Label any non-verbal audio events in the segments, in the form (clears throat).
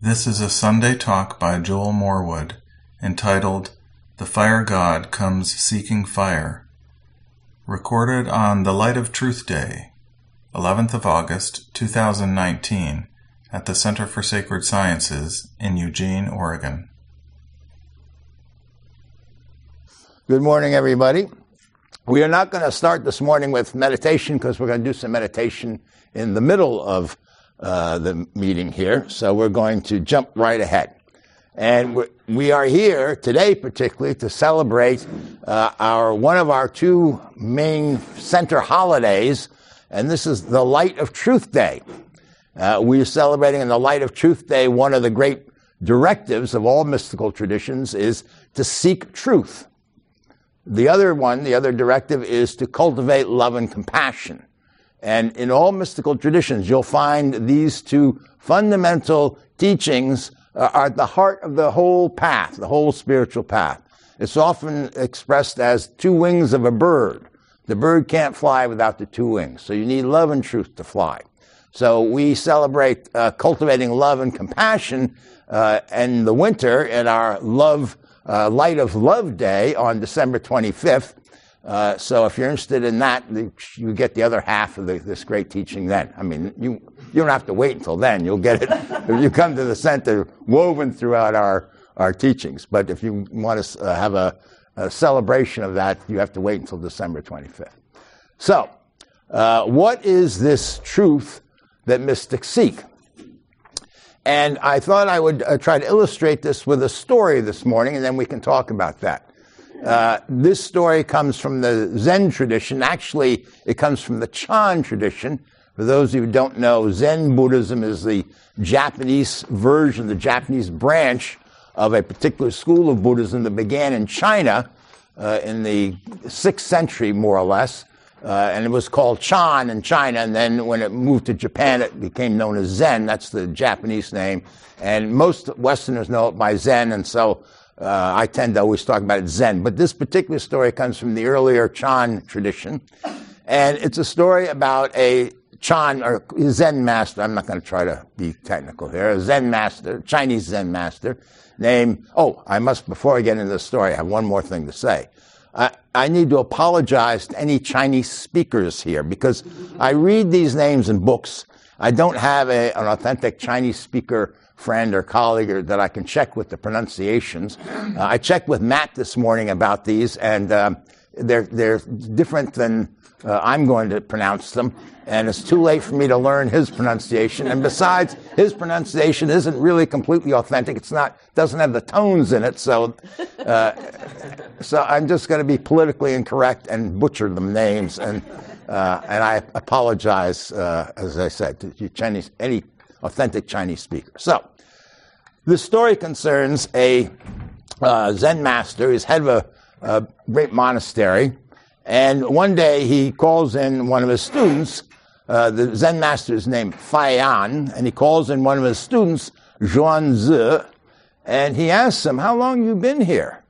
This is a Sunday talk by Joel Morwood entitled The Fire God Comes Seeking Fire, recorded on the Light of Truth Day, 11th of August, 2019, at the Center for Sacred Sciences in Eugene, Oregon. Good morning, everybody. We are not going to start this morning with meditation because we're going to do some meditation in the middle of uh, the meeting here. So we're going to jump right ahead. And we're, we are here today, particularly, to celebrate uh, our one of our two main center holidays, and this is the Light of Truth Day. Uh, we are celebrating in the Light of Truth Day. One of the great directives of all mystical traditions is to seek truth. The other one, the other directive, is to cultivate love and compassion. And in all mystical traditions, you'll find these two fundamental teachings are at the heart of the whole path, the whole spiritual path. It's often expressed as two wings of a bird. The bird can't fly without the two wings, so you need love and truth to fly. So we celebrate uh, cultivating love and compassion uh, in the winter in our love uh, light of love day on December 25th. Uh, so if you're interested in that, you get the other half of the, this great teaching then. I mean, you, you don't have to wait until then. You'll get it (laughs) if you come to the center woven throughout our, our teachings. But if you want to uh, have a, a, celebration of that, you have to wait until December 25th. So, uh, what is this truth that mystics seek? And I thought I would uh, try to illustrate this with a story this morning, and then we can talk about that. Uh, this story comes from the Zen tradition. Actually, it comes from the Chan tradition. For those of you who don't know, Zen Buddhism is the Japanese version, the Japanese branch of a particular school of Buddhism that began in China uh, in the sixth century, more or less. Uh, and it was called Chan in China. And then when it moved to Japan, it became known as Zen. That's the Japanese name. And most Westerners know it by Zen. And so uh, I tend to always talk about it Zen, but this particular story comes from the earlier Chan tradition. And it's a story about a Chan or Zen master. I'm not going to try to be technical here. A Zen master, Chinese Zen master named, oh, I must, before I get into the story, I have one more thing to say. I, I need to apologize to any Chinese speakers here because I read these names in books. I don't have a, an authentic Chinese speaker friend or colleague or that I can check with the pronunciations. Uh, I checked with Matt this morning about these, and uh, they're they're different than uh, I'm going to pronounce them. And it's too late for me to learn his pronunciation. And besides, his pronunciation isn't really completely authentic. It's not doesn't have the tones in it. So, uh, so I'm just going to be politically incorrect and butcher the names. And uh, and I apologize, uh, as I said, to Chinese any authentic Chinese speaker. So, the story concerns a uh, Zen master. He's head of a, a, great monastery. And one day he calls in one of his students. Uh, the Zen master is named Faiyan, and he calls in one of his students, Zhuangzi, and he asks him, How long you been here?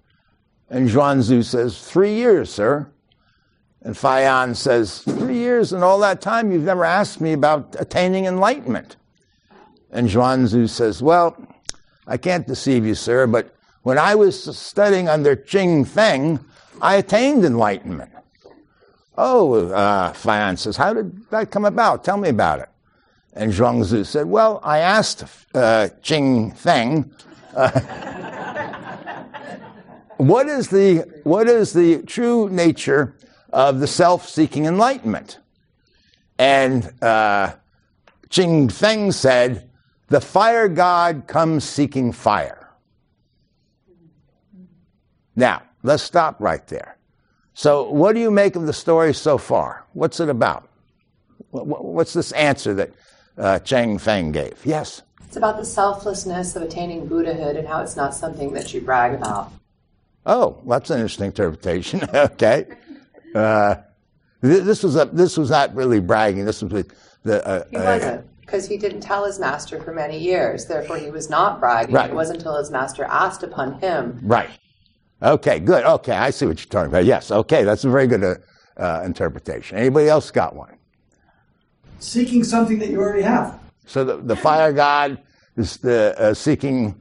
And Zhuangzi says, Three years, sir. And Faiyan says, Three years, and all that time you've never asked me about attaining enlightenment. And Zhuangzi says, Well, I can't deceive you, sir, but when I was studying under Ching Feng, I attained enlightenment. Oh, uh, says, How did that come about? Tell me about it. And Zhuangzi said, Well, I asked uh, Ching Feng, uh, (laughs) what, is the, what is the true nature of the self seeking enlightenment? And uh, Ching Feng said, the fire god comes seeking fire. Now, let's stop right there. So, what do you make of the story so far? What's it about? What's this answer that uh, Chang Feng gave? Yes? It's about the selflessness of attaining Buddhahood and how it's not something that you brag about. Oh, that's an interesting interpretation. (laughs) okay. Uh, this was a, this was not really bragging. This was the uh, he wasn't because he didn't tell his master for many years. Therefore, he was not bragging. Right. It wasn't until his master asked upon him. Right. Okay, good. Okay, I see what you're talking about. Yes, okay, that's a very good uh, uh, interpretation. Anybody else got one? Seeking something that you already have. So the, the fire god is the uh, seeking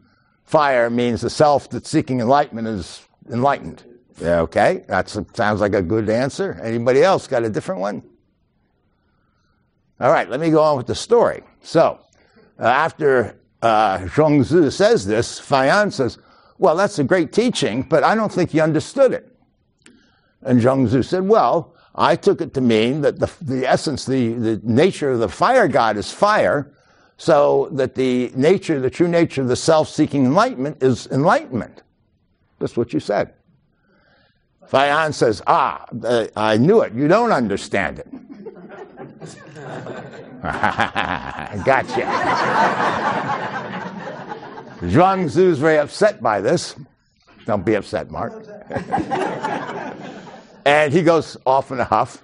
fire means the self that's seeking enlightenment is enlightened. Yeah, okay, that sounds like a good answer. Anybody else got a different one? All right, let me go on with the story. So, uh, after uh, Zhuangzi says this, Faiyan says, Well, that's a great teaching, but I don't think you understood it. And Zhuangzi said, Well, I took it to mean that the, the essence, the, the nature of the fire god is fire, so that the nature, the true nature of the self seeking enlightenment is enlightenment. That's what you said. Faiyan says, Ah, uh, I knew it. You don't understand it. (laughs) gotcha. Zhuang is very upset by this. Don't be upset, Mark. (laughs) and he goes off in a huff.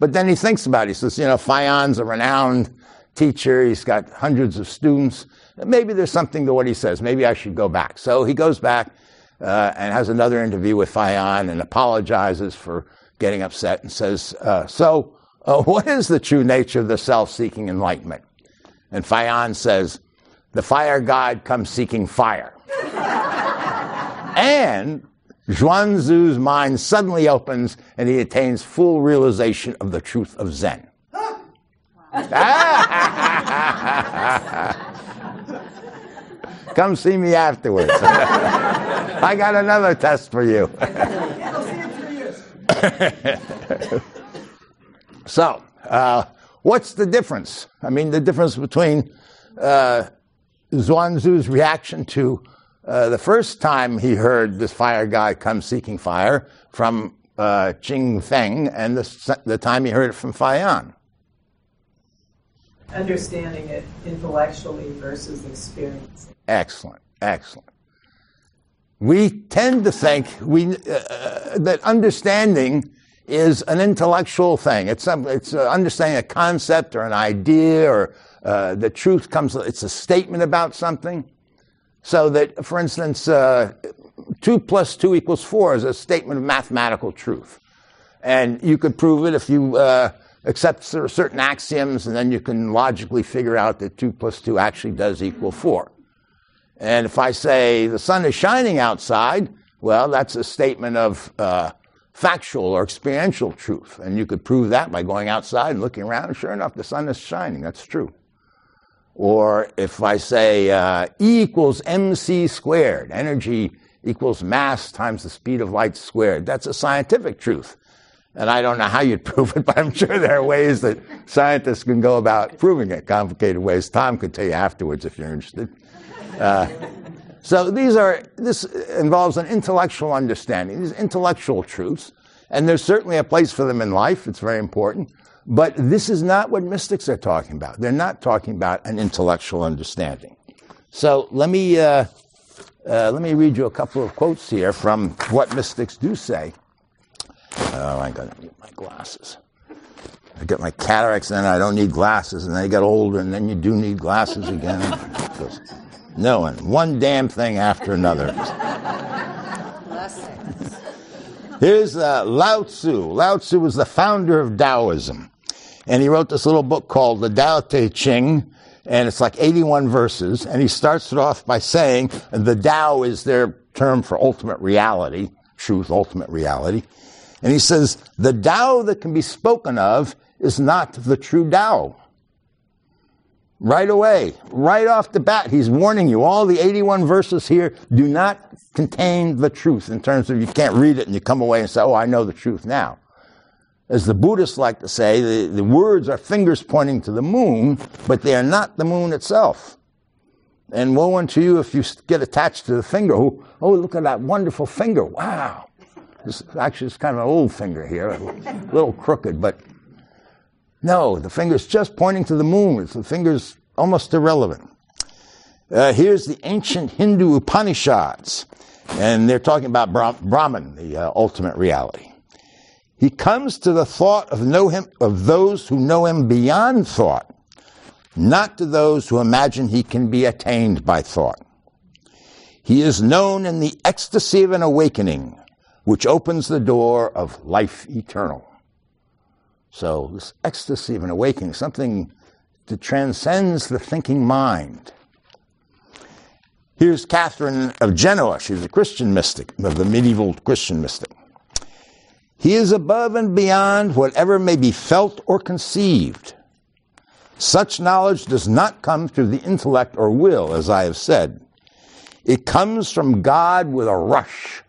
But then he thinks about it. He says, you know, Faiyan's a renowned teacher. He's got hundreds of students. Maybe there's something to what he says. Maybe I should go back. So he goes back uh, and has another interview with Faiyan and apologizes for getting upset and says, uh, So, uh, what is the true nature of the self seeking enlightenment? And Faiyan says, The fire god comes seeking fire. and Zhuangzi's mind suddenly opens and he attains full realization of the truth of Zen. (laughs) Come see me afterwards. (laughs) I got another test for you. (laughs) so, uh, what's the difference? I mean, the difference between uh, Zhuangzi's reaction to uh, the first time he heard this fire guy come seeking fire from uh, Jing Feng and the, the time he heard it from Faiyan. Understanding it intellectually versus experiencing. Excellent, excellent. We tend to think we, uh, that understanding is an intellectual thing. It's, it's uh, understanding a concept or an idea or uh, the truth comes, it's a statement about something. So that, for instance, uh, 2 plus 2 equals 4 is a statement of mathematical truth. And you could prove it if you uh, accept certain axioms, and then you can logically figure out that 2 plus 2 actually does equal 4. And if I say the sun is shining outside, well, that's a statement of uh, factual or experiential truth. And you could prove that by going outside and looking around, sure enough, the sun is shining. That's true. Or if I say uh, E equals mc squared, energy equals mass times the speed of light squared, that's a scientific truth. And I don't know how you'd (laughs) prove it, but I'm sure there are ways that scientists can go about proving it, complicated ways. Tom could tell you afterwards if you're interested. Uh, so these are, this involves an intellectual understanding, these intellectual truths, and there's certainly a place for them in life. It's very important. But this is not what mystics are talking about. They're not talking about an intellectual understanding. So let me, uh, uh, let me read you a couple of quotes here from what mystics do say. Oh, I got to need my glasses. I get my cataracts, and then I don't need glasses, and then I get older, and then you do need glasses again. (laughs) knowing one one damn thing after another. Here's uh, Lao Tzu. Lao Tzu was the founder of Taoism. And he wrote this little book called the Tao Te Ching, and it's like 81 verses. And he starts it off by saying the Tao is their term for ultimate reality, truth, ultimate reality. And he says, the Tao that can be spoken of is not the true Tao. Right away, right off the bat, he's warning you. All the 81 verses here do not contain the truth in terms of you can't read it and you come away and say, oh, I know the truth now. As the Buddhists like to say, the, the words are fingers pointing to the moon, but they are not the moon itself. And woe unto you if you get attached to the finger. Oh, oh look at that wonderful finger. Wow. This, actually, it's kind of an old finger here, a little crooked, but no, the finger's just pointing to the moon. The finger's almost irrelevant. Uh, here's the ancient Hindu Upanishads, and they're talking about Brahman, the uh, ultimate reality. He comes to the thought of know him of those who know him beyond thought, not to those who imagine he can be attained by thought. He is known in the ecstasy of an awakening, which opens the door of life eternal. So, this ecstasy of an awakening, something that transcends the thinking mind. Here's Catherine of Genoa. She's a Christian mystic, of the medieval Christian mystic. He is above and beyond whatever may be felt or conceived. Such knowledge does not come through the intellect or will, as I have said. It comes from God with a rush.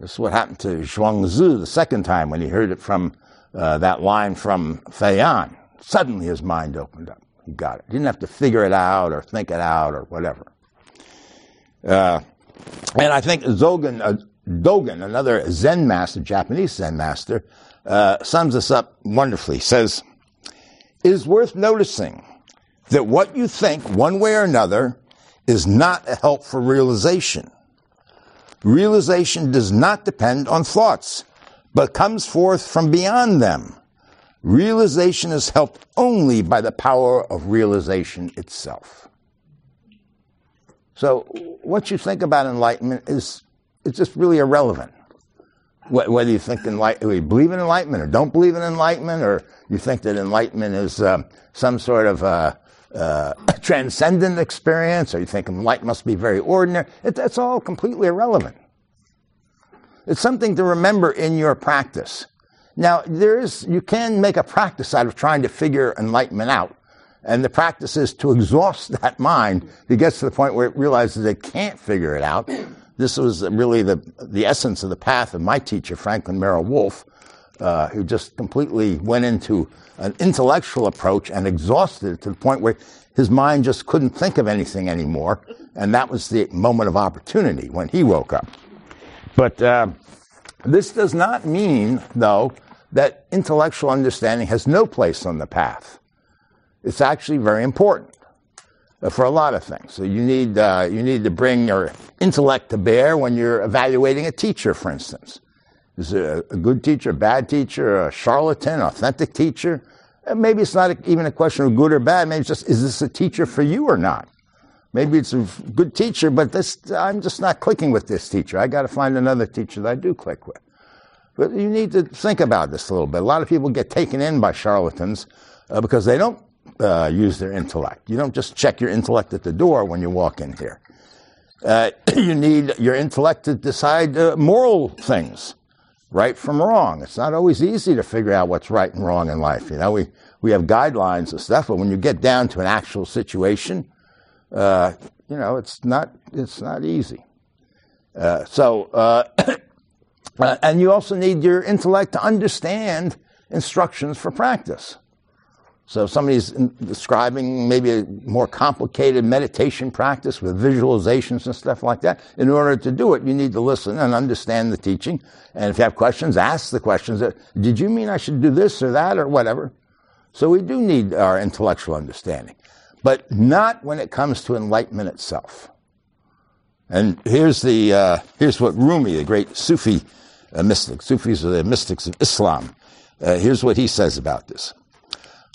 This is what happened to Zhuangzi the second time when he heard it from uh, that line from Feian. Suddenly his mind opened up. He got it. He didn't have to figure it out or think it out or whatever. Uh, and I think Zogan, uh, Dogen, another Zen master, Japanese Zen master, uh, sums this up wonderfully. He says, It is worth noticing that what you think, one way or another, is not a help for realization. Realization does not depend on thoughts, but comes forth from beyond them. Realization is helped only by the power of realization itself. So, what you think about enlightenment is it's just really irrelevant. Whether you think enlightenment, you believe in enlightenment or don't believe in enlightenment, or you think that enlightenment is uh, some sort of uh, uh, (clears throat) transcendent experience, or you think light must be very ordinary, it, that's all completely irrelevant. It's something to remember in your practice. Now, there is, you can make a practice out of trying to figure enlightenment out. And the practice is to exhaust (laughs) that mind to gets to the point where it realizes it can't figure it out. This was really the, the essence of the path of my teacher, Franklin Merrell Wolff, uh, who just completely went into an intellectual approach and exhausted it to the point where his mind just couldn't think of anything anymore. And that was the moment of opportunity when he woke up. But uh, this does not mean, though, that intellectual understanding has no place on the path. It's actually very important uh, for a lot of things. So you need, uh, you need to bring your intellect to bear when you're evaluating a teacher, for instance. Is it a, good teacher, a bad teacher, a charlatan, authentic teacher? Maybe it's not even a question of good or bad. Maybe it's just, is this a teacher for you or not? Maybe it's a good teacher, but this, I'm just not clicking with this teacher. I got to find another teacher that I do click with. But you need to think about this a little bit. A lot of people get taken in by charlatans uh, because they don't uh, use their intellect. You don't just check your intellect at the door when you walk in here. Uh, (clears throat) you need your intellect to decide uh, moral things, right from wrong. It's not always easy to figure out what's right and wrong in life. You know, we, we have guidelines and stuff, but when you get down to an actual situation, uh, you know, it's not, it's not easy. Uh, so, Uh, (coughs) and you also need your intellect to understand instructions for practice. So if somebody's describing maybe a more complicated meditation practice with visualizations and stuff like that, in order to do it, you need to listen and understand the teaching. And if you have questions, ask the questions. Did you mean I should do this or that or whatever? So we do need our intellectual understanding, but not when it comes to enlightenment itself. And here's the uh, here's what Rumi, the great Sufi a mystic. Sufis are the mystics of Islam. Uh, here's what he says about this.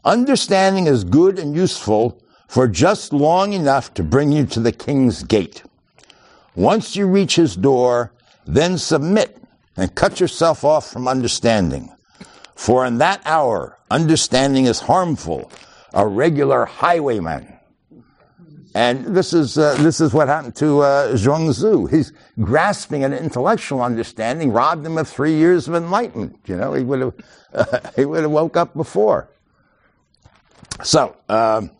Understanding is good and useful for just long enough to bring you to the king's gate. Once you reach his door, then submit and cut yourself off from understanding. For in that hour, understanding is harmful, a regular highwayman and this is, uh, this is what happened to uh, Zhuangzi. He's grasping an intellectual understanding robbed him of three years of enlightenment. You know, he would have, uh, (laughs) he would have woke up before. So, um,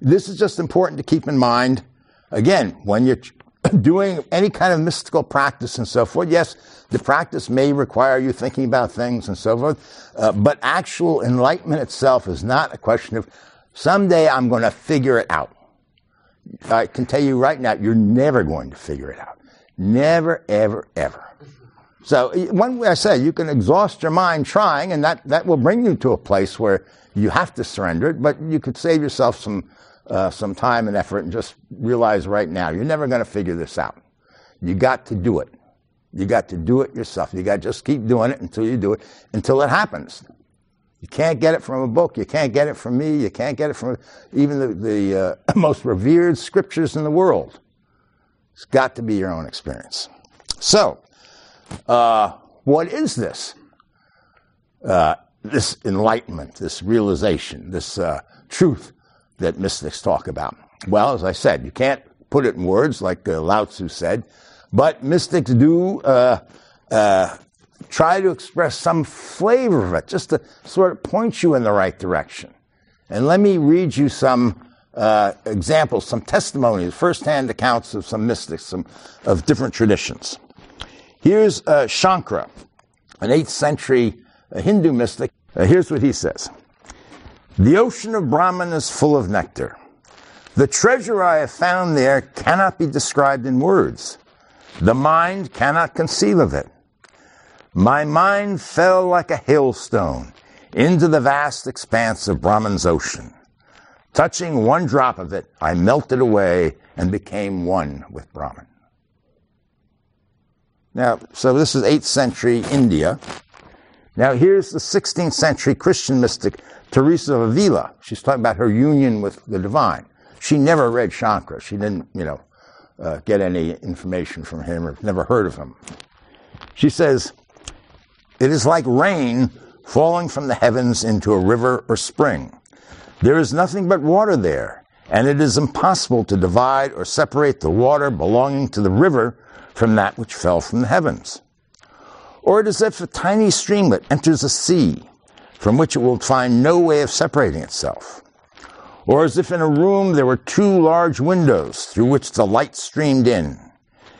this is just important to keep in mind. Again, when you're (coughs) doing any kind of mystical practice and so forth, yes, the practice may require you thinking about things and so forth, uh, but actual enlightenment itself is not a question of someday I'm going to figure it out. I can tell you right now, you're never going to figure it out. Never, ever, ever. So one way I say, you can exhaust your mind trying, and that, that will bring you to a place where you have to surrender it, but you could save yourself some, uh, some time and effort and just realize right now, you're never going to figure this out. You got to do it. You got to do it yourself. You got to just keep doing it until you do it, until it happens. You can't get it from a book. You can't get it from me. You can't get it from even the, the uh, (clears throat) most revered scriptures in the world. It's got to be your own experience. So, uh, what is this? Uh, this enlightenment, this realization, this uh, truth that mystics talk about. Well, as I said, you can't put it in words like uh, Lao Tzu said, but mystics do uh, uh, try to express some flavor of it, just to sort of point you in the right direction. And let me read you some uh, examples, some testimonies, firsthand accounts of some mystics, some of different traditions. Here's uh, Shankara, an 8th century uh, Hindu mystic. Uh, here's what he says. The ocean of Brahman is full of nectar. The treasure I have found there cannot be described in words. The mind cannot conceive of it. My mind fell like a hailstone into the vast expanse of Brahman's ocean. Touching one drop of it, I melted away and became one with Brahman. Now, so this is 8th century India. Now, here's the 16th century Christian mystic Teresa of Avila. She's talking about her union with the divine. She never read Shankara. She didn't, you know, uh, get any information from him or never heard of him. She says, It is like rain falling from the heavens into a river or spring. There is nothing but water there, and it is impossible to divide or separate the water belonging to the river from that which fell from the heavens. Or it is as if a tiny streamlet enters a sea, from which it will find no way of separating itself. Or as if in a room there were two large windows through which the light streamed in.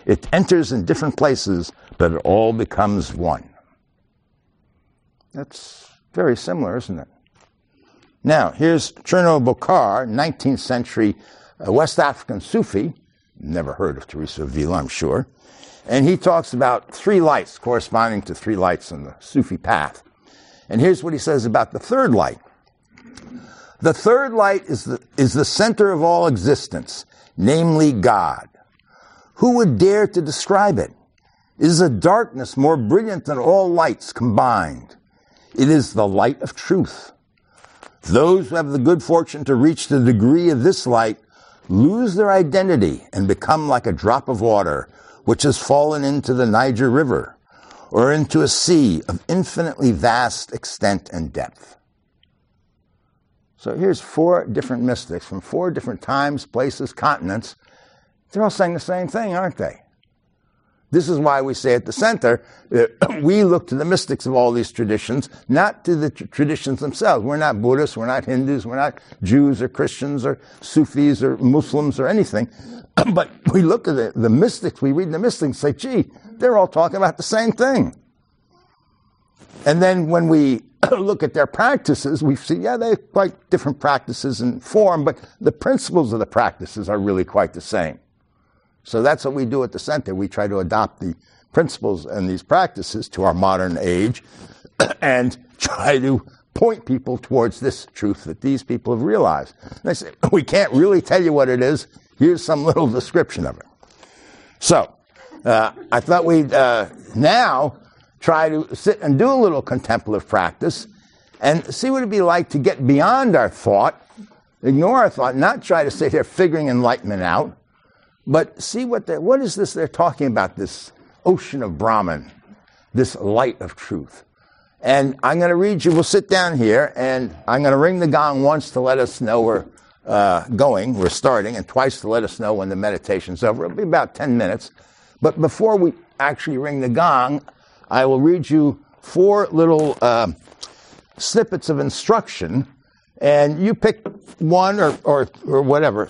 It enters in different places, but it all becomes one. That's very similar, isn't it? Now, here's Tierno Bokar, 19th century uh, West African Sufi. Never heard of Teresa of Avila, I'm sure. And he talks about three lights corresponding to three lights in the Sufi path. And here's what he says about the third light. The third light is the, is the center of all existence, namely God. Who would dare to describe it? It is a darkness more brilliant than all lights combined. It is the light of truth. Those who have the good fortune to reach the degree of this light lose their identity and become like a drop of water which has fallen into the Niger River or into a sea of infinitely vast extent and depth. So here's four different mystics from four different times, places, continents. They're all saying the same thing, aren't they? This is why we say at the center, (clears throat) we look to the mystics of all these traditions, not to the traditions themselves. We're not Buddhists, we're not Hindus, we're not Jews or Christians or Sufis or Muslims or anything. (clears throat) but we look at the, the mystics, we read the mystics and say, gee, they're all talking about the same thing. And then when we (clears throat) look at their practices, we see, yeah, they're quite different practices in form, but the principles of the practices are really quite the same. So that's what we do at the center. We try to adopt the principles and these practices to our modern age (coughs) and try to point people towards this truth that these people have realized. And they say, (coughs) we can't really tell you what it is. Here's some little description of it. So, uh, I thought we'd uh, now try to sit and do a little contemplative practice and see what it'd be like to get beyond our thought, ignore our thought, not try to sit here figuring enlightenment out, but see what they what is this they're talking about, this ocean of Brahman, this light of truth. And I'm going to read you, we'll sit down here, and I'm going to ring the gong once to let us know we're uh, going, we're starting, and twice to let us know when the meditation's over. It'll be about 10 minutes. But before we actually ring the gong, I will read you four little uh, snippets of instruction, and you pick one or, or, or whatever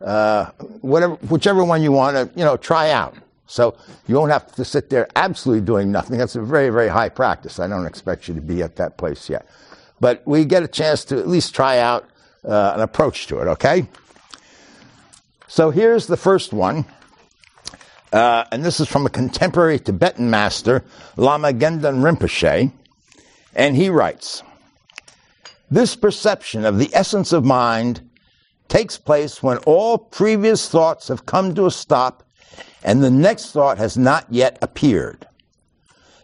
uh, whatever, whichever one you want to, you know, try out. So you won't have to sit there absolutely doing nothing. That's a very, very high practice. I don't expect you to be at that place yet. But we get a chance to at least try out uh, an approach to it, okay? So here's the first one. Uh, and this is from a contemporary Tibetan master, Lama Gendun Rinpoche. And he writes, This perception of the essence of mind takes place when all previous thoughts have come to a stop and the next thought has not yet appeared.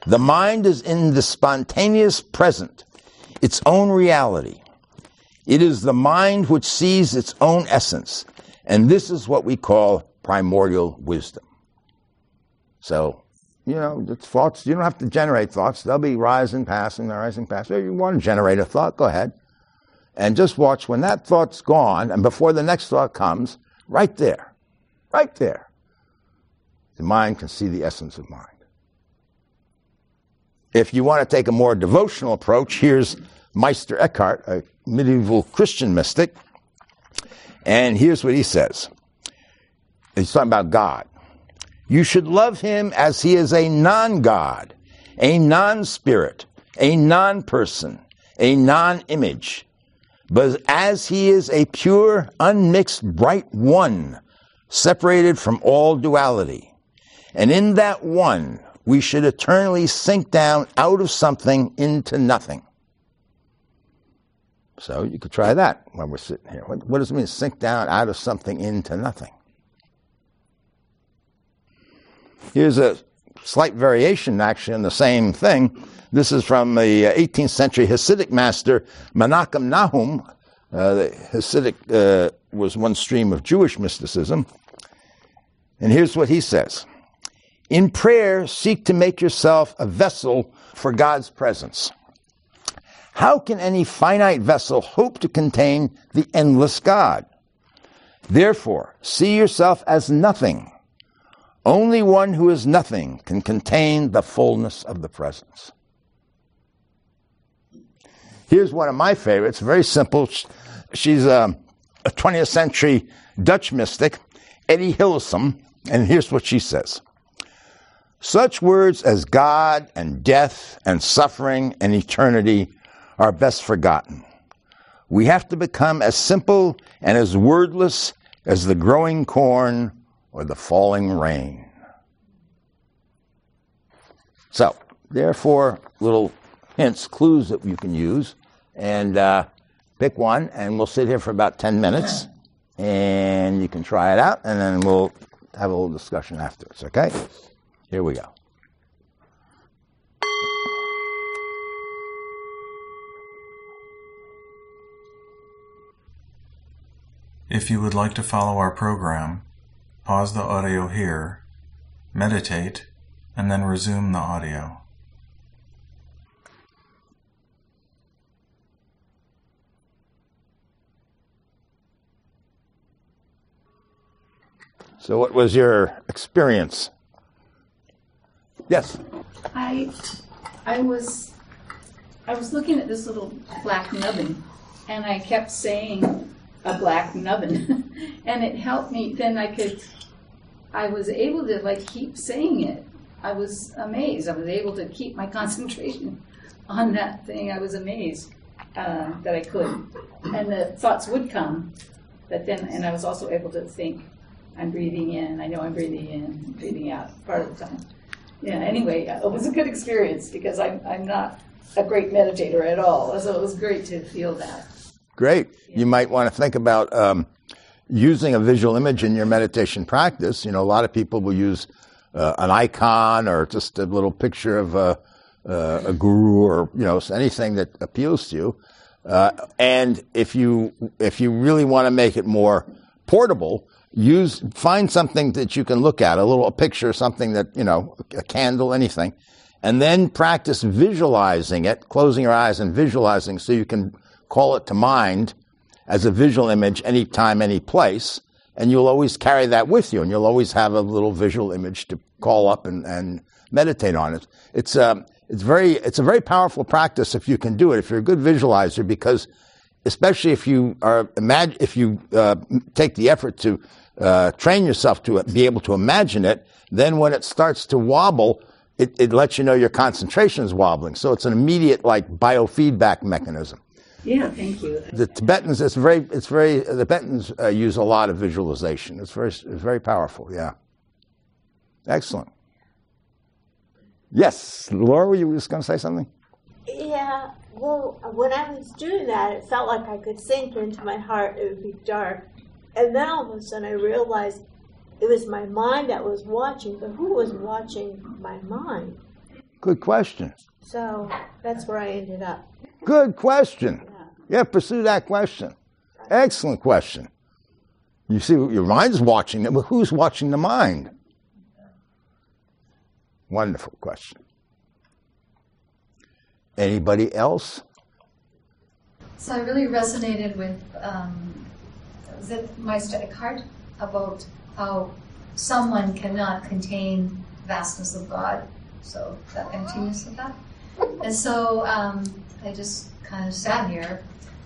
The mind is in the spontaneous present, its own reality. It is the mind which sees its own essence, and this is what we call primordial wisdom. So, you know, it's thoughts, you don't have to generate thoughts. They'll be rising, passing, rising, passing. If you want to generate a thought, go ahead. And just watch when that thought's gone and before the next thought comes, right there, Right there. The mind can see the essence of mind. If you want to take a more devotional approach, here's Meister Eckhart, a medieval Christian mystic, and here's what he says. He's talking about God. You should love him as he is a non God, a non spirit, a non person, a non image, but as he is a pure, unmixed, bright one, separated from all duality. And in that one, we should eternally sink down out of something into nothing. So you could try that when we're sitting here. What, what does it mean, sink down out of something into nothing? Here's a slight variation, actually, on the same thing. This is from the 18th uh, century Hasidic master Menachem Nahum. Uh, the Hasidic uh, was one stream of Jewish mysticism. And here's what he says In prayer, seek to make yourself a vessel for God's presence. How can any finite vessel hope to contain the endless God? Therefore, see yourself as nothing. Only one who is nothing can contain the fullness of the presence. Here's one of my favorites, very simple. She's a, a 20th century Dutch mystic, Etty Hillesum, and here's what she says. Such words as God and death and suffering and eternity are best forgotten. We have to become as simple and as wordless as the growing corn or the falling rain. So, therefore, little hints, clues that you can use, and uh, pick one, and we'll sit here for about 10 minutes, and you can try it out, and then we'll have a little discussion afterwards, okay? Here we go. If you would like to follow our program, pause the audio here, meditate, and then resume the audio. So, what was your experience? Yes. I, I was, I was looking at this little black nubbin, and I kept saying a black nubbin, (laughs) and it helped me. Then I could, I was able to like keep saying it. I was amazed. I was able to keep my (laughs) concentration on that thing. I was amazed uh, that I could, and the thoughts would come. But then, and I was also able to think, I'm breathing in. I know I'm breathing in, breathing out part of the time. Yeah. Anyway, it was a good experience because I'm I'm not a great meditator at all. So it was great to feel that. Great. You might want to think about um, using a visual image in your meditation practice. You know, a lot of people will use uh, an icon or just a little picture of a, uh, a guru or you know anything that appeals to you. Uh, and if you if you really want to make it more portable, use find something that you can look at a little a picture, something that you know, a candle, anything, and then practice visualizing it, closing your eyes and visualizing, so you can call it to mind as a visual image anytime, any place, and you'll always carry that with you, and you'll always have a little visual image to call up and, and meditate on it. It's um, it's very it's a very powerful practice if you can do it. If you're a good visualizer, because especially if you are imagine if you uh, take the effort to uh, train yourself to be able to imagine it, then when it starts to wobble, it, it lets you know your concentration is wobbling. So it's an immediate like biofeedback mechanism. Yeah, thank you. The Tibetans, it's very, it's very. The Tibetans uh, use a lot of visualization. It's very, it's very powerful. Yeah. Excellent. Yes, Laura, were you just going to say something? Yeah. Well, when I was doing that, it felt like I could sink into my heart. It would be dark, and then all of a sudden, I realized it was my mind that was watching. But who was watching my mind? Good question. So that's where I ended up. Good question. Yeah, pursue that question. Excellent question. You see, your mind's watching it, but who's watching the mind? Wonderful question. Anybody else? So I really resonated with um, was it Meister Eckhart about how someone cannot contain vastness of God. So that emptiness of that. And so um, I just kind of sat here.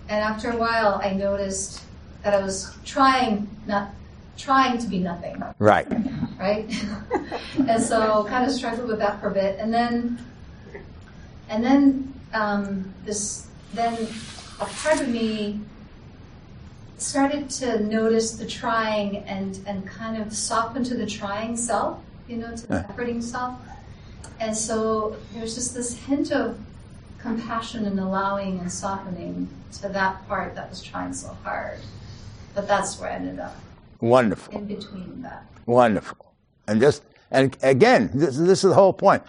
And after a while, I noticed that I was trying not trying to be nothing. Right. Right. (laughs) and so kind of struggled with that for a bit, and then and then um, this then a part of me started to notice the trying and and kind of soften to the trying self, you know, to the efforting self. And so there's just this hint of compassion and allowing and softening to that part that was trying so hard. But that's where I ended up. Wonderful. In between that. Wonderful. And just and again, this, this is the whole point.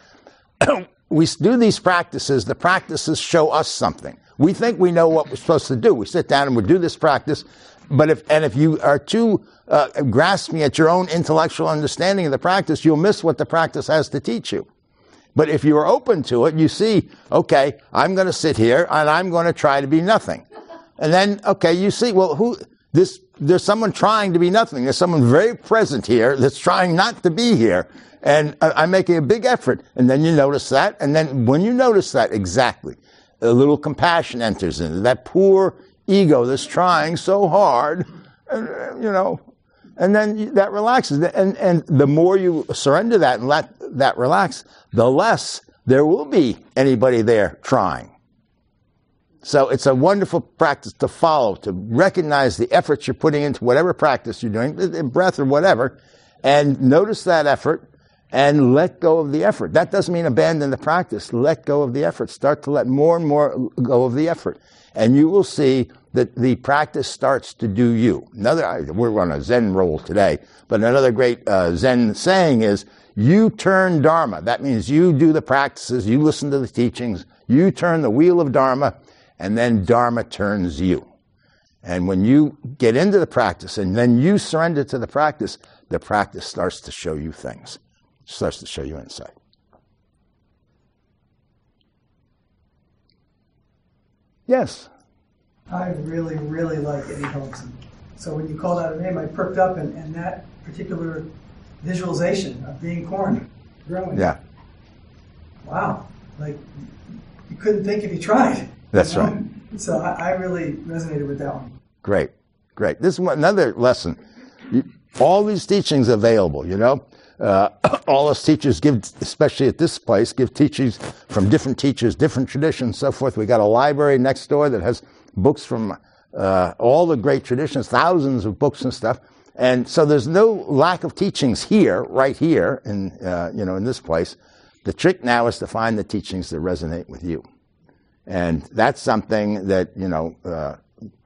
(clears throat) we do these practices. The practices show us something. We think we know what we're supposed to do. We sit down and we do this practice. But if and if you are too uh, grasping at your own intellectual understanding of the practice, you'll miss what the practice has to teach you. But if you are open to it, you see, okay, I'm going to sit here and I'm going to try to be nothing. And then, okay, you see, well, who, this, there's someone trying to be nothing. There's someone very present here that's trying not to be here. And I'm making a big effort. And then you notice that. And then when you notice that, exactly, a little compassion enters into that poor ego that's trying so hard, you know, and then that relaxes. And, and the more you surrender that and let that relax, the less there will be anybody there trying. So it's a wonderful practice to follow, to recognize the efforts you're putting into whatever practice you're doing, breath or whatever, and notice that effort and let go of the effort. That doesn't mean abandon the practice. Let go of the effort. Start to let more and more go of the effort. And you will see that the practice starts to do you. Another, we're on a Zen roll today, but another great uh, Zen saying is, you turn Dharma. That means you do the practices, you listen to the teachings, you turn the wheel of Dharma, and then Dharma turns you. And when you get into the practice and then you surrender to the practice, the practice starts to show you things, starts to show you insight. Yes. I really, really like Etty Hillesum. So when you called out a name, I perked up, and, and that particular visualization of being corn growing. Yeah. Wow. Like, you couldn't think if you tried. That's you know? right. (laughs) So I, I, really resonated with that one. Great. Great. This is another lesson. You, all these teachings available, you know. Uh, (clears throat) all us teachers give, especially at this place, give teachings from different teachers, different traditions, so forth. We got a library next door that has books from uh, all the great traditions, thousands of books and stuff. And so there's no lack of teachings here, right here, in uh, you know in this place. The trick now is to find the teachings that resonate with you, and that's something that you know uh,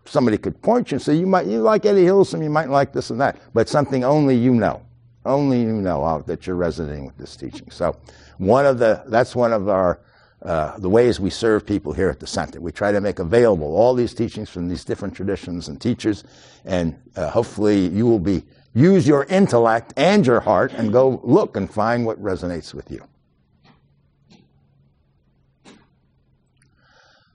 somebody could point you and say you might you like Etty Hillesum, you might like this and that, but something only you know, only you know that you're resonating with this teaching. So one of the that's one of our uh, the ways we serve people here at the center. We try to make available all these teachings from these different traditions and teachers, and uh, hopefully you will be use your intellect and your heart and go look and find what resonates with you.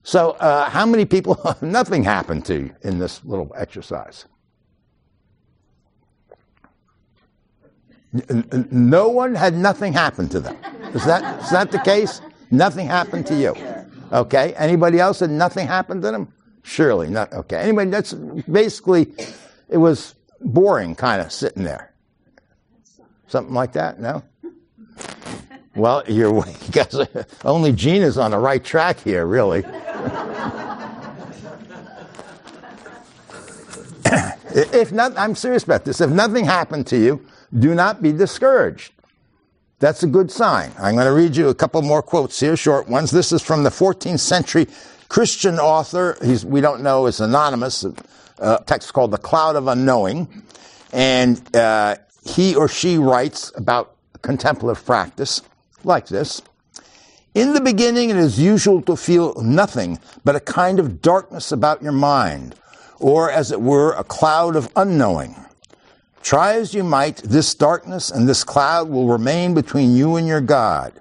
So, uh, how many people (laughs) nothing happened to you in this little exercise? No one had nothing happen to them. Is that, is that the case? Nothing happened to you. Okay. Anybody else said nothing happened to them? Surely not. Okay. Anyway, that's basically, it was boring kind of sitting there. Something like that? No? Well, you're, (laughs) guys, only Gene is on the right track here, really. (coughs) if not, I'm serious about this. If nothing happened to you, do not be discouraged. That's a good sign. I'm going to read you a couple more quotes here, short ones. This is from the 14th century Christian author. He's, we don't know, is anonymous. A text called The Cloud of Unknowing. And uh, he or she writes about contemplative practice like this. In the beginning, it is usual to feel nothing but a kind of darkness about your mind, or as it were, a cloud of unknowing. Try as you might, this darkness and this cloud will remain between you and your God.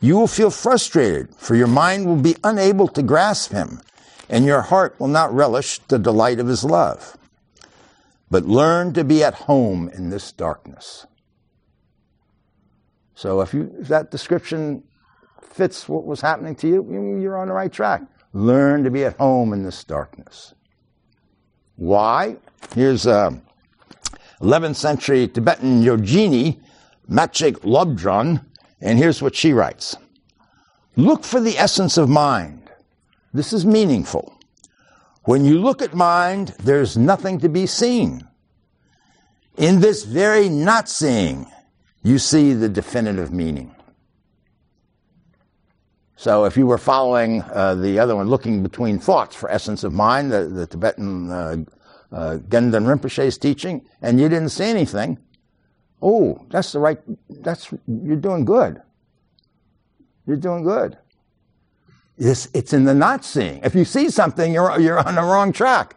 You will feel frustrated, for your mind will be unable to grasp him, and your heart will not relish the delight of his love. But learn to be at home in this darkness. So if, you, if that description fits what was happening to you, you're on the right track. Learn to be at home in this darkness. Why? Here's a 11th century Tibetan yogini, Machig Labdron, and here's what she writes. Look for the essence of mind. This is meaningful. When you look at mind, there's nothing to be seen. In this very not seeing, you see the definitive meaning. So if you were following uh, the other one, looking between thoughts for essence of mind, the, the Tibetan uh, uh, Gendun Rinpoche's teaching, and you didn't see anything, oh, that's the right, that's, you're doing good. You're doing good. It's, it's in the not seeing. If you see something, you're, you're on the wrong track.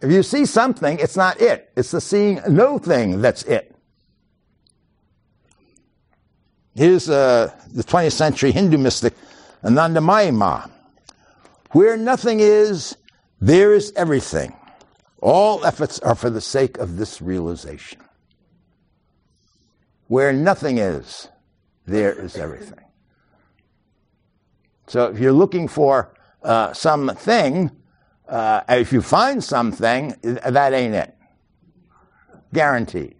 If you see something, it's not it. It's the seeing no thing that's it. Here's uh, the 20th century Hindu mystic Anandamayi Ma. Where nothing is, there is everything. All efforts are for the sake of this realization. Where nothing is, there is everything. So if you're looking for uh, something, uh, if you find something, that ain't it. Guaranteed.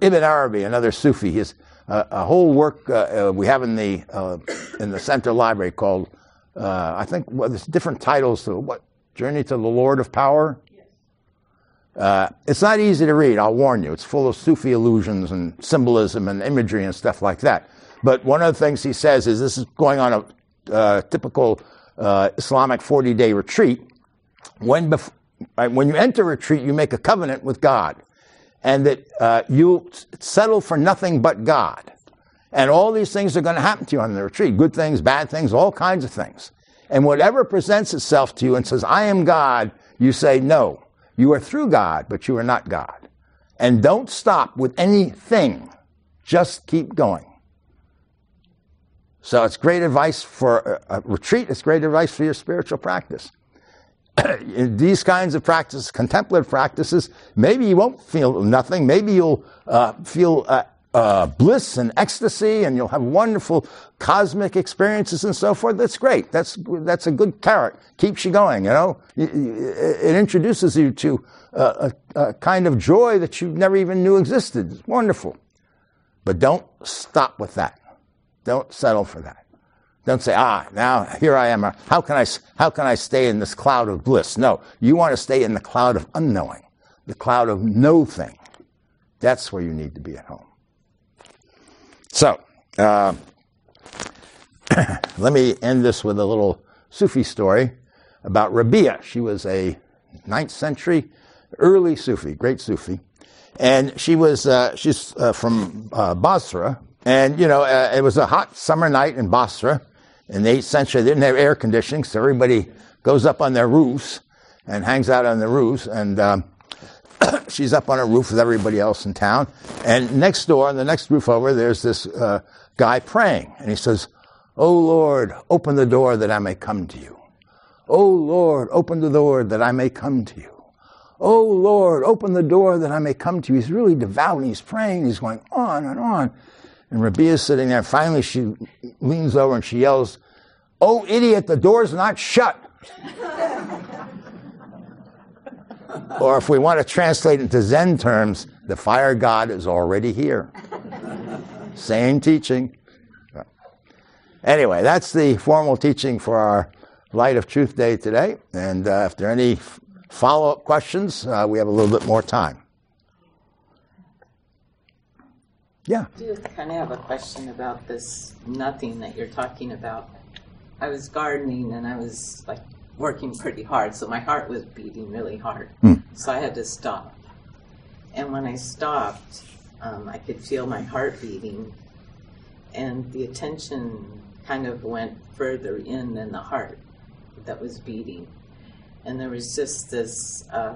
Ibn Arabi, another Sufi, his uh, a whole work uh, uh, we have in the uh, in the center library called I think well, there's different titles to what Journey to the Lord of Power. it's not easy to read. I'll warn you. It's full of Sufi illusions and symbolism and imagery and stuff like that. But one of the things he says is this is going on a uh, typical uh, Islamic 40 day retreat. When, bef- when you enter retreat, you make a covenant with God and that uh, you settle for nothing but God. And all these things are going to happen to you on the retreat good things, bad things, all kinds of things. And whatever presents itself to you and says, I am God, you say, No, you are through God, but you are not God. And don't stop with anything, just keep going. So it's great advice for a retreat, it's great advice for your spiritual practice. (clears throat) these kinds of practices, contemplative practices, maybe you won't feel nothing. Maybe you'll uh, feel uh, uh, bliss and ecstasy, and you'll have wonderful cosmic experiences and so forth. That's great. That's that's a good carrot. Keeps you going. You know, it introduces you to a, a kind of joy that you never even knew existed. It's wonderful, but don't stop with that. Don't settle for that. Don't say, ah, now here I am. How can I, how can I stay in this cloud of bliss? No, you want to stay in the cloud of unknowing, the cloud of no thing. That's where you need to be at home. So, uh, (clears throat) let me end this with a little Sufi story about Rabia. She was a 9th century early Sufi, great Sufi. And she was, uh, she's uh, from uh, Basra. And, you know, uh, it was a hot summer night in Basra in the 8th century, they didn't have air conditioning, so everybody goes up on their roofs and hangs out on the roofs. And um, (coughs) she's up on a roof with everybody else in town. And next door, on the next roof over, there's this uh, guy praying. And he says, Oh Lord, open the door that I may come to you. Oh Lord, open the door that I may come to you. Oh Lord, open the door that I may come to you. He's really devout and he's praying. He's going on and on. And Rabia's sitting there. Finally, she leans over and she yells, Oh, idiot, the door's not shut. (laughs) (laughs) or if we want to translate into Zen terms, the fire god is already here. (laughs) Same teaching. Anyway, that's the formal teaching for our Light of Truth Day today. And uh, if there are any follow up questions, uh, we have a little bit more time. Yeah. I do kind of have a question about this nothing that you're talking about. I was gardening and I was like working pretty hard, so my heart was beating really hard. Mm. So I had to stop. And when I stopped, um, I could feel my heart beating, and the attention kind of went further in than the heart that was beating. And there was just this, uh,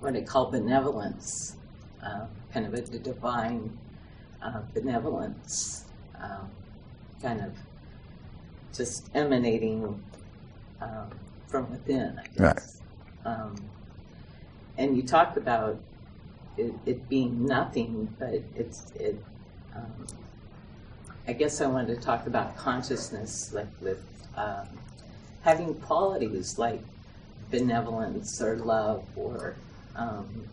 what I call benevolence uh, kind of a, divine uh, benevolence, um, kind of just emanating um, from within, I guess. Right. Um, and you talked about it, it being nothing, but it's it. Um, I guess I wanted to talk about consciousness, like with um, having qualities like benevolence or love or um,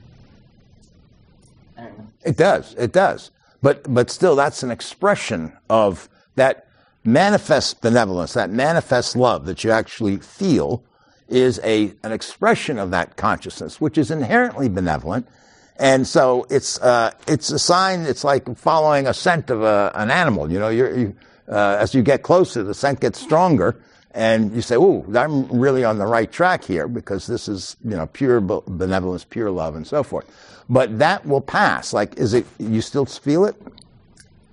I don't know. It does. It does. But but still, that's an expression of that manifest benevolence, that manifest love that you actually feel is a an expression of that consciousness, which is inherently benevolent. And so it's uh, it's a sign. It's like following a scent of a, an animal. You know, you uh, as you get closer, the scent gets stronger, and you say, "Oh, I'm really on the right track here because this is you know pure benevolence, pure love, and so forth." But that will pass. Like, is it? You still feel it?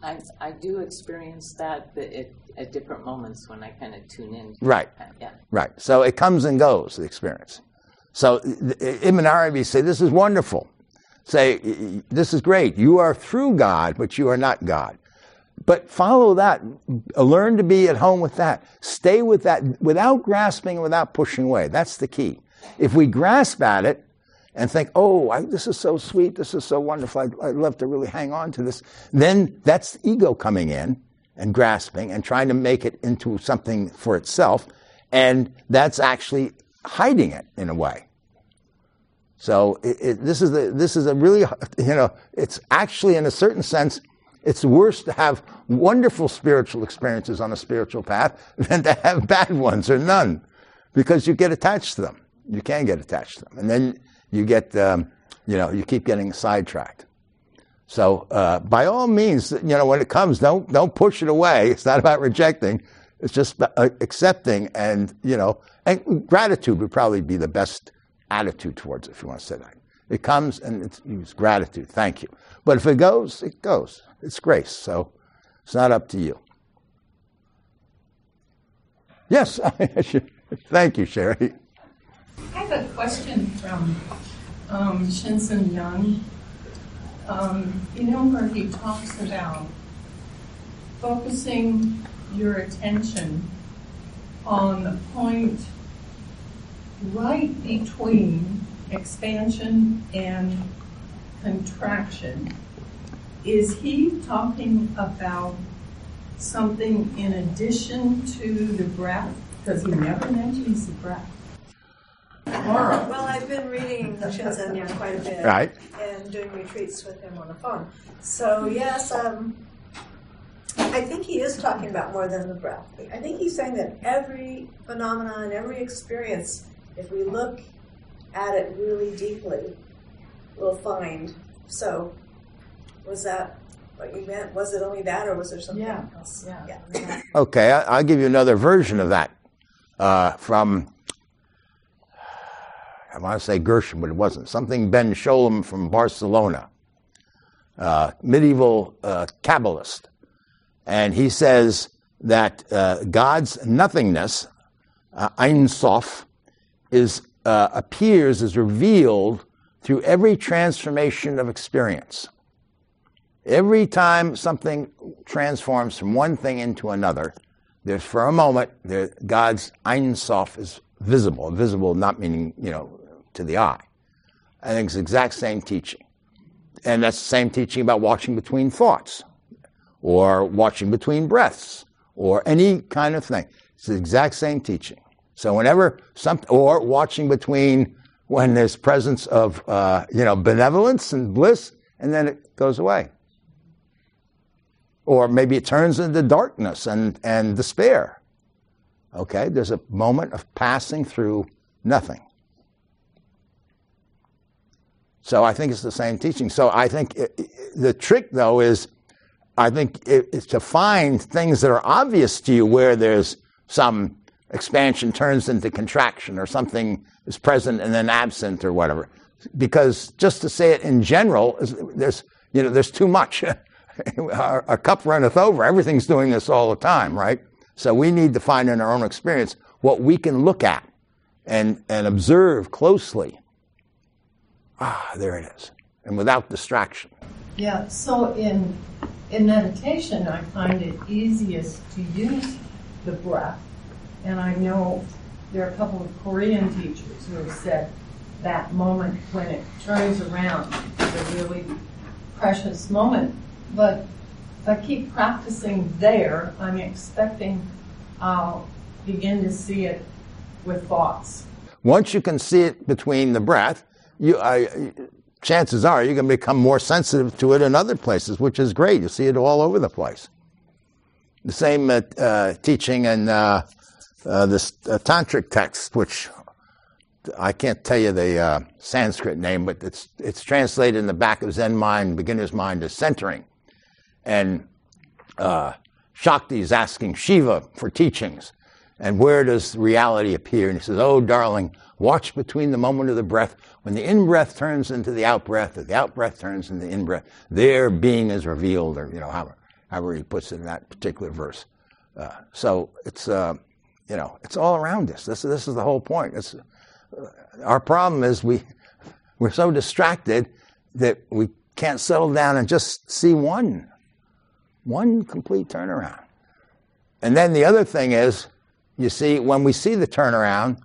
I I do experience that, it, at different moments when I kind of tune in. Right. Yeah. Right. So it comes and goes. The experience. So Ibn Arabi say this is wonderful. Say this is great. You are through God, but you are not God. But follow that. Uh, learn to be at home with that. Stay with that without grasping, and without pushing away. That's the key. If we grasp at it, and think, oh, I, this is so sweet, this is so wonderful, I'd, I'd love to really hang on to this, then that's ego coming in and grasping and trying to make it into something for itself. And that's actually hiding it in a way. So it, it, this is a, this is a really you know it's actually in a certain sense it's worse to have wonderful spiritual experiences on a spiritual path (laughs) than to have bad ones or none because you get attached to them. You can get attached to them, and then you get, um, you know, you keep getting sidetracked. So uh, by all means, you know, when it comes, don't don't push it away. It's not about rejecting. It's just uh, accepting, and you know, and gratitude would probably be the best attitude towards it, if you want to say that. It comes and it's, it's gratitude. Thank you. But if it goes, it goes. It's grace. So it's not up to you. Yes. (laughs) Thank you, Sherry. I have a question from um, Shinzen Young. Um, you know where he talks about focusing your attention on the point right between expansion and contraction. Is he talking about something in addition to the breath? Because he never mentions the breath. Well, I've been reading Shinzen Young (laughs) quite a bit. Right. And doing retreats with him on the phone. So, yes, um, I think he is talking about more than the breath. I think he's saying that every phenomenon, every experience, if we look at it really deeply, we'll find. So, was that what you meant? Was it only that, or was there something yeah. else? Yeah. yeah. Okay, I'll give you another version of that uh, from I want to say Gershom, but it wasn't. Something Ben Sholem from Barcelona, uh, medieval uh, Kabbalist. And he says that uh, God's nothingness, uh, Ein Sof, is, uh, appears, is revealed through every transformation of experience. Every time something transforms from one thing into another, there's for a moment, there, God's Ein Sof is visible. Visible not meaning, you know, to the eye. I think it's the exact same teaching. And that's the same teaching about watching between thoughts or watching between breaths or any kind of thing. It's the exact same teaching. So whenever some, or watching between when there's presence of, uh, you know, benevolence and bliss, and then it goes away. Or maybe it turns into darkness and, and despair. Okay, there's a moment of passing through nothing. So I think it's the same teaching. So I think it, the trick, though, is I think it's to find things that are obvious to you where there's some expansion turns into contraction or something is present and then absent or whatever. Because just to say it in general, there's you know there's too much. (laughs) our, our cup runneth over. Everything's doing this all the time, right? So we need to find in our own experience what we can look at and, and observe closely ah, there it is, and without distraction. Yeah, so in, in meditation, I find it easiest to use the breath. And I know there are a couple of Korean teachers who have said that moment when it turns around is a really precious moment. But if I keep practicing there, I'm expecting I'll begin to see it with thoughts. Once you can see it between the breath, you, I, chances are you're going to become more sensitive to it in other places, which is great. You see it all over the place. The same uh, teaching in uh, uh this uh, tantric text, which I can't tell you the uh, Sanskrit name, but it's it's translated in the back of Zen mind, beginner's mind, as centering, and Shakti is asking Shiva for teachings. And where does reality appear? And he says, Oh, darling, watch between the moment of the breath. When the in breath turns into the out breath, or the out breath turns into the in breath, there being is revealed, or, you know, however, however he puts it in that particular verse. Uh, so it's, uh, you know, it's all around us. This, this is the whole point. It's, uh, our problem is we, we're so distracted that we can't settle down and just see one one complete turnaround. And then the other thing is, you see, when we see the turnaround,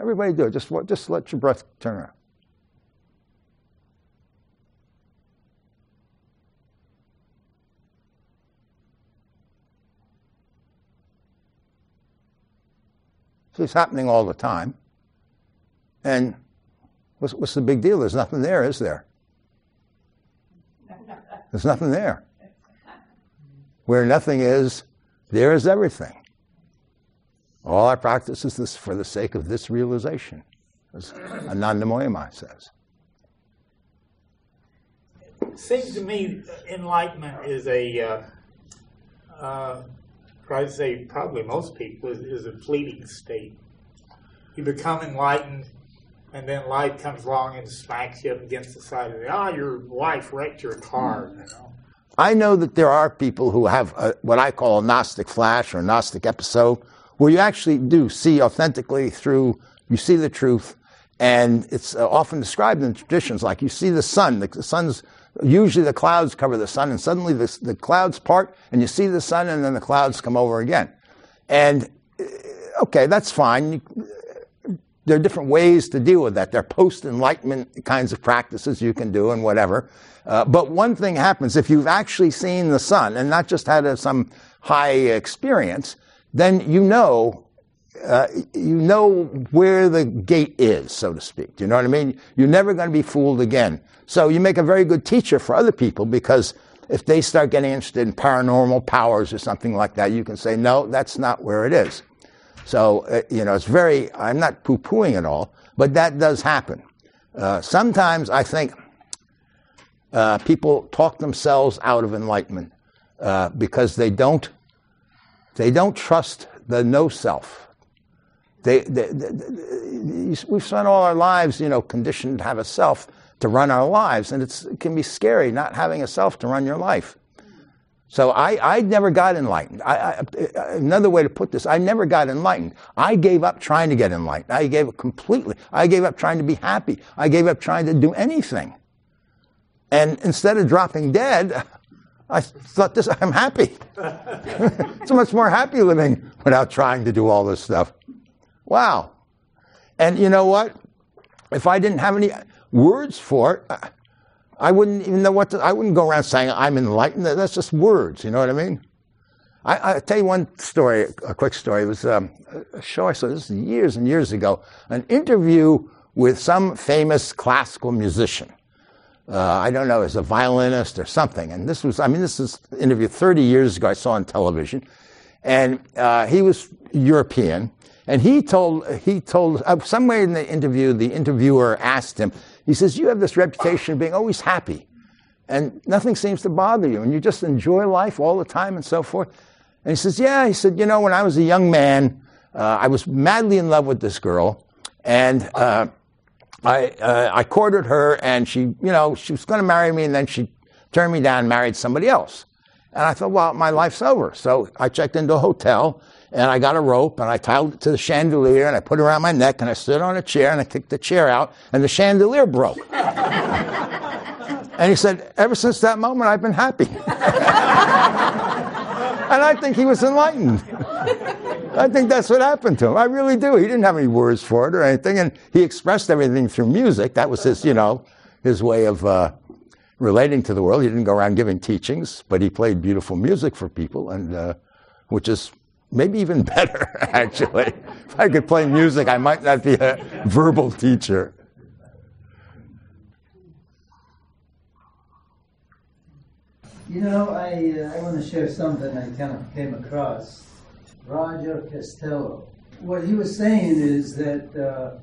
everybody do it. Just, just let your breath turn around. So it's happening all the time. And what's, what's the big deal? There's nothing there, is there? There's nothing there. Where nothing is, there is everything. All our practice is this for the sake of this realization, as Anandamayi Ma says. It seems to me enlightenment is a, uh, uh, I'd say probably most people, is, is a fleeting state. You become enlightened, and then life comes along and smacks you up against the side of the ah, your wife wrecked your car. You know. I know that there are people who have a, what I call a Gnostic flash or a Gnostic episode, where you actually do see authentically through, you see the truth, and it's uh, often described in traditions like you see the sun, the, sun's usually the clouds cover the sun, and suddenly the, the clouds part, and you see the sun, and then the clouds come over again. And uh, okay, that's fine. There are different ways to deal with that. There are post enlightenment kinds of practices you can do and whatever. Uh, but one thing happens if you've actually seen the sun and not just had a, some high experience, then you know. Uh, you know where the gate is, so to speak. You know what I mean? You're never going to be fooled again. So you make a very good teacher for other people because if they start getting interested in paranormal powers or something like that, you can say, no, that's not where it is. So, uh, you know, it's very, I'm not poo pooing at all, but that does happen. Uh, sometimes I think uh, people talk themselves out of enlightenment uh, because they don't, they don't trust the no self. They, they, they, we've spent all our lives, you know, conditioned to have a self to run our lives, and it can be scary not having a self to run your life. So I, I never got enlightened. I, I, uh, another way to put this, I never got enlightened. I gave up trying to get enlightened. I gave up completely. I gave up trying to be happy. I gave up trying to do anything. And instead of dropping dead, (laughs) I thought this, I'm happy. (laughs) so much more happy living without trying to do all this stuff. Wow. And you know what? If I didn't have any words for it, I wouldn't even know what to, I wouldn't go around saying I'm enlightened. That's just words, you know what I mean? I, tell you one story, a quick story. It was um, a show I saw this years and years ago, an interview with some famous classical musician. Uh, I don't know, as a violinist or something. And this was, I mean, this is interview 30 years ago I saw on television. And uh, he was European. And he told, he told, uh, somewhere in the interview, the interviewer asked him, he says, You have this reputation of being always happy, and nothing seems to bother you, and you just enjoy life all the time and so forth. And he says, Yeah, he said, You know, when I was a young man, uh, I was madly in love with this girl, and uh, I, uh, I courted her, and she, you know, she was going to marry me, and then she turned me down and married somebody else. And I thought, well, my life's over. So I checked into a hotel and I got a rope and I tied it to the chandelier and I put it around my neck and I stood on a chair and I kicked the chair out and the chandelier broke. and he said, ever since that moment, I've been happy. (laughs) and I think he was enlightened. (laughs) I think that's what happened to him. I really do. He didn't have any words for it or anything, and he expressed everything through music. That was his, you know, his way of uh, relating to the world. He didn't go around giving teachings, but he played beautiful music for people, and uh, which is maybe even (laughs) better, actually. if I could play music, I might not be a verbal teacher. You know, I, uh, I want to share something I kind of came across. Roger Castello. What he was saying is that uh,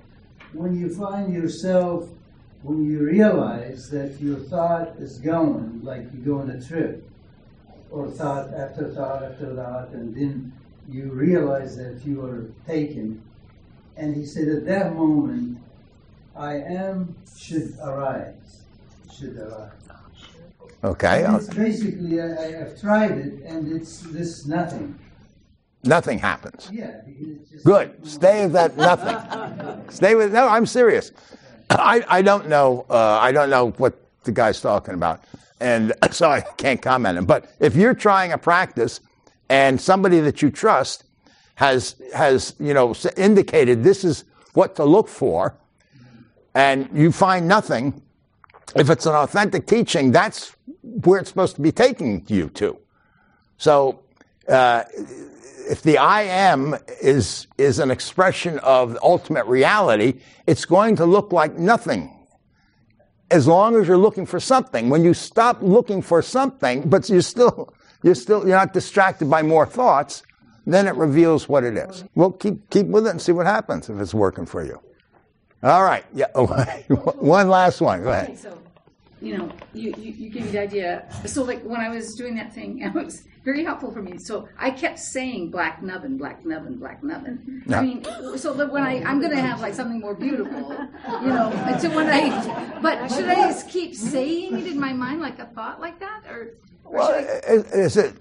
when you find yourself, when you realize that your thought is going, like you go on a trip, or thought after thought after thought, and then you realize that you are taken. And he said, at that moment, I am should arise, should arise. Okay. Basically, I, have tried it, and it's this nothing. Nothing happens. Yeah. Good. Stay with that nothing. (laughs) Stay with no. I'm serious. I, I don't know. Uh, I don't know what the guy's talking about, and (laughs) so I can't comment on. It. But if you're trying a practice, and somebody that you trust has has you know indicated this is what to look for, and you find nothing, if it's an authentic teaching, that's where it's supposed to be taking you to. So, uh, if the I am is is an expression of ultimate reality, it's going to look like nothing. As long as you're looking for something. When you stop looking for something, but you're still you're still you're not distracted by more thoughts, then it reveals what it is. Well, keep keep with it and see what happens if it's working for you. All right. Yeah. (laughs) one last one. Go ahead. You know, you, you, you give me the idea. So, like, when I was doing that thing, (laughs) it was very helpful for me. So, I kept saying black nubbin, black nubbin, black nubbin. Yeah. I mean, so that when I, I'm going to have, like, something more beautiful, you know, to when I, but should I just keep saying it in my mind, like a thought like that? Or, well, is it,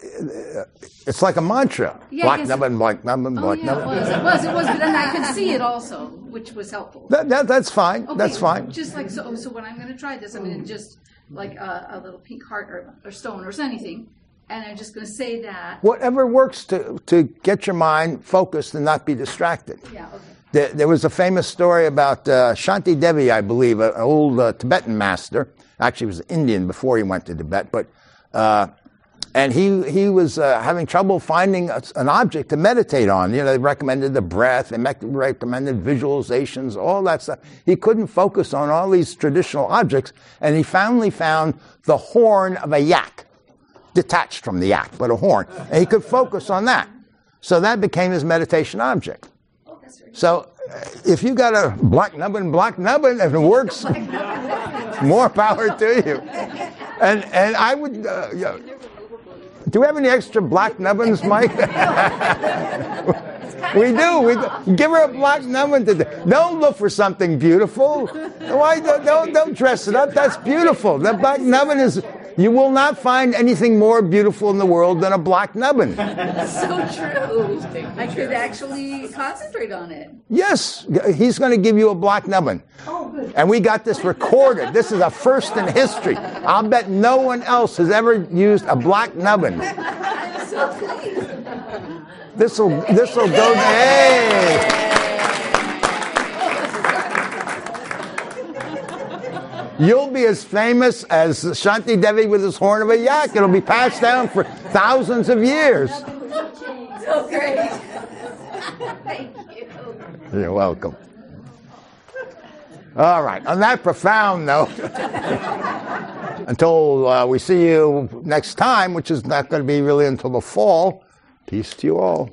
it's like a mantra. Yeah, black nubbin, black nubbin, oh, black yeah, It was, it was, it was, but then I could see it also, which was helpful. That, that, that's fine. Okay, that's fine. Just like, so, so when I'm going to try this, I'm going to just like a, a, little pink heart or, or stone or anything, and I'm just going to say that. Whatever works to, to get your mind focused and not be distracted. Yeah, okay. There, there was a famous story about uh, Shanti Devi, I believe, an old uh, Tibetan master. Actually, he was Indian before he went to Tibet, but uh, and he, he was uh, having trouble finding a, an object to meditate on. You know, they recommended the breath, they recommended visualizations, all that stuff. He couldn't focus on all these traditional objects, and he finally found the horn of a yak, detached from the yak, but a horn. And he could focus on that. So that became his meditation object. So uh, if you got a black nubbin, black nubbin, if it works, (laughs) more power to you. And and I would. Uh, know, do we have any extra black nubbins, Mike? (laughs) we do. We do. give her a black nubbin today. Don't look for something beautiful. Why don't don't dress it up? That's beautiful. The black nubbin is you will not find anything more beautiful in the world than a black nubbin. (laughs) so true. I could actually concentrate on it. Yes, he's going to give you a black nubbin. Oh, good. And we got this recorded. This is a first in history. I'll bet no one else has ever used a black nubbin. (laughs) I'm so pleased. This will this will go. Hey. You'll be as famous as Shanti Devi with his horn of a yak. It'll be passed down for thousands of years. So great. Thank you. You're welcome. All right. On that profound note, (laughs) until uh, we see you next time, which is not going to be really until the fall, peace to you all.